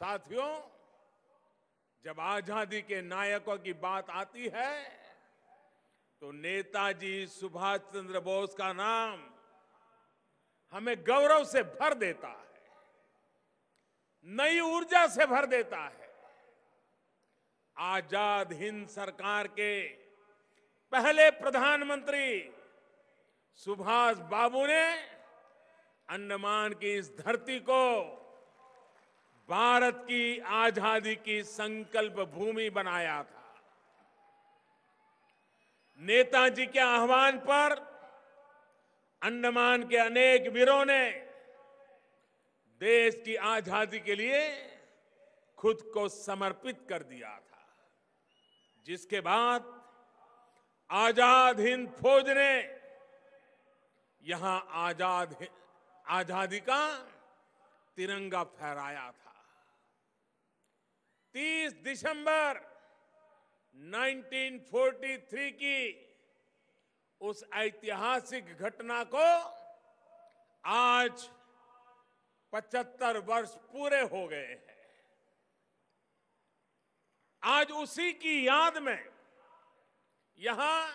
साथियों, जब आज़ादी के नायकों की बात आती है तो नेताजी सुभाष चंद्र बोस का नाम हमें गौरव से भर देता है, नई ऊर्जा से भर देता है। आज़ाद हिंद सरकार के पहले प्रधानमंत्री सुभाष बाबू ने अंडमान की इस धरती को भारत की आज़ादी की संकल्प भूमि बनाया था। नेताजी के आह्वान पर अंडमान के अनेक वीरों ने देश की आज़ादी के लिए खुद को समर्पित कर दिया था। जिसके बाद आज़ाद हिंद फौज ने यहाँ आज़ाद आज़ादी का तिरंगा फहराया था। 30 दिसंबर 1943 की उस ऐतिहासिक घटना को आज 75 वर्ष पूरे हो गए हैं। आज उसी की याद में यहाँ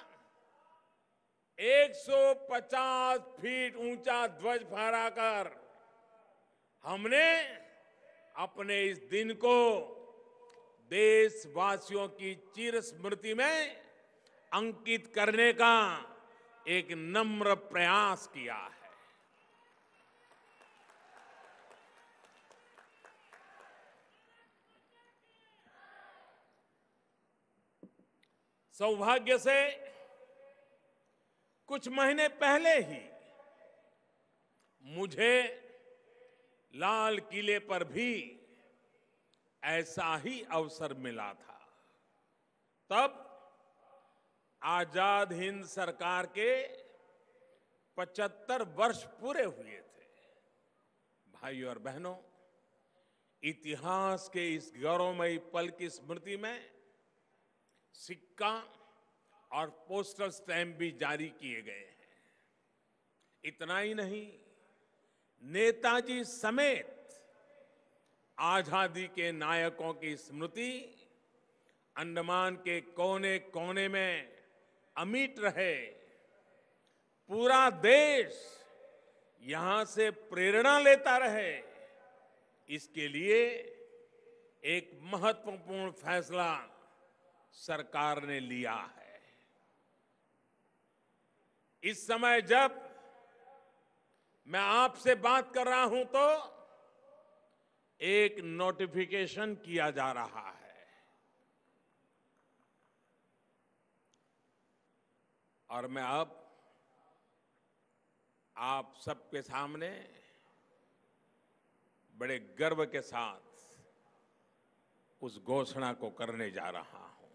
150 फीट ऊँचा ध्वज फहराकर हमने अपने इस दिन को देशवासियों की चिर स्मृति में अंकित करने का एक नम्र प्रयास किया है। सौभाग्य से कुछ महीने पहले ही मुझे लाल किले पर भी ऐसा ही अवसर मिला था। तब आज़ाद हिंद सरकार के 75 वर्ष पूरे हुए थे। भाइयों और बहनों, इतिहास के इस गौरवमयी पल की स्मृति में सिक्का और पोस्टल स्टैंप भी जारी किए गए हैं। इतना ही नहीं, नेताजी समेत आज़ादी के नायकों की स्मृति, अंडमान के कोने कोने में अमिट रहे। पूरा देश यहाँ से प्रेरणा लेता रहे। इसके लिए एक महत्वपूर्ण फैसला सरकार ने लिया है। इस समय जब मैं आपसे बात कर रहा हूँ तो एक नोटिफिकेशन किया जा रहा है। और मैं अब आप सबके सामने बड़े गर्व के साथ उस घोषणा को करने जा रहा हूँ।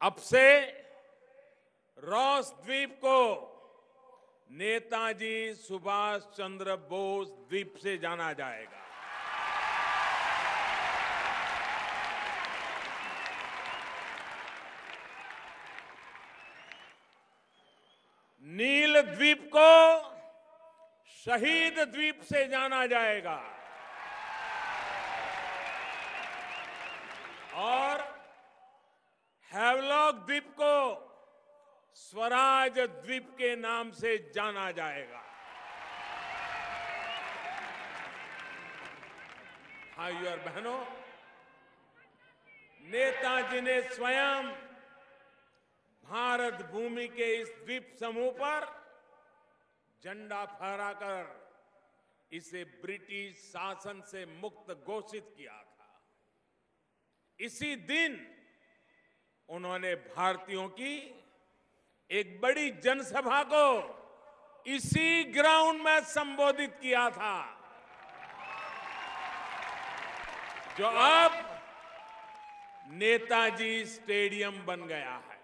अब से रॉस द्वीप को नेताजी सुभाष चंद्र बोस द्वीप से जाना जाएगा। नील द्वीप को शहीद द्वीप से जाना जाएगा। और हैवलॉक द्वीप को स्वराज द्वीप के नाम से जाना जाएगा। भाइयों और बहनों, नेताजी ने स्वयं भारत भूमि के इस द्वीप समूह पर झंडा फहराकर इसे ब्रिटिश शासन से मुक्त घोषित किया था। इसी दिन उन्होंने भारतीयों की एक बड़ी जनसभा को इसी ग्राउंड में संबोधित किया था, जो अब नेताजी स्टेडियम बन गया है।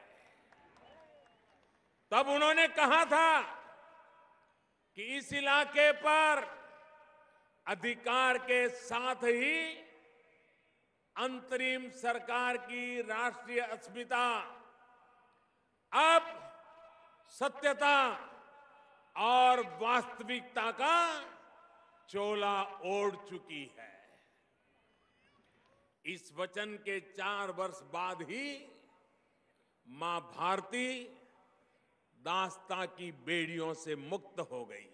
तब उन्होंने कहा था कि इस इलाके पर अधिकार के साथ ही अंतरिम सरकार की राष्ट्रीय अस्मिता, अब सत्यता और वास्तविकता का चोला ओढ़ चुकी है। इस वचन के चार वर्ष बाद ही माँ भारती दास्ता की बेड़ियों से मुक्त हो गई।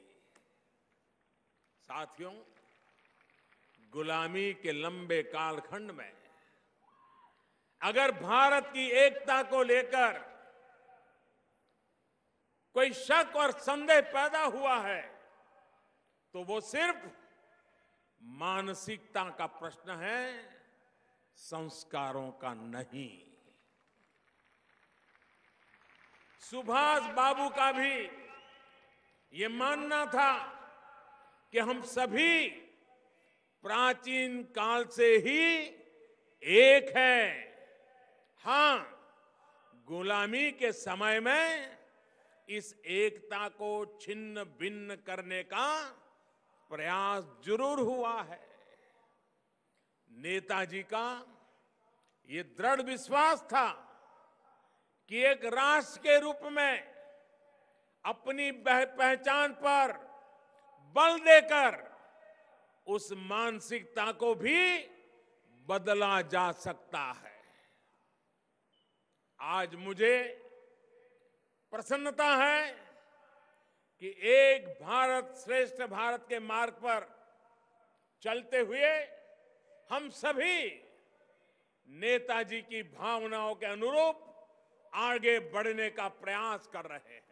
साथियों, गुलामी के लंबे कालखंड में, अगर भारत की एकता को लेकर कोई शक और संदेह पैदा हुआ है तो वो सिर्फ़ मानसिकता का प्रश्न है, संस्कारों का नहीं। सुभाष बाबू का भी ये मानना था कि हम सभी प्राचीन काल से ही एक हैं। हाँ, गुलामी के समय में इस एकता को छिन्न भिन्न करने का प्रयास ज़रूर हुआ है। नेताजी का ये दृढ़ विश्वास था कि एक राष्ट्र के रूप में अपनी पहचान पर बल देकर उस मानसिकता को भी बदला जा सकता है। आज मुझे प्रसन्नता है कि एक भारत श्रेष्ठ भारत के मार्ग पर चलते हुए हम सभी नेताजी की भावनाओं के अनुरूप आगे बढ़ने का प्रयास कर रहे हैं।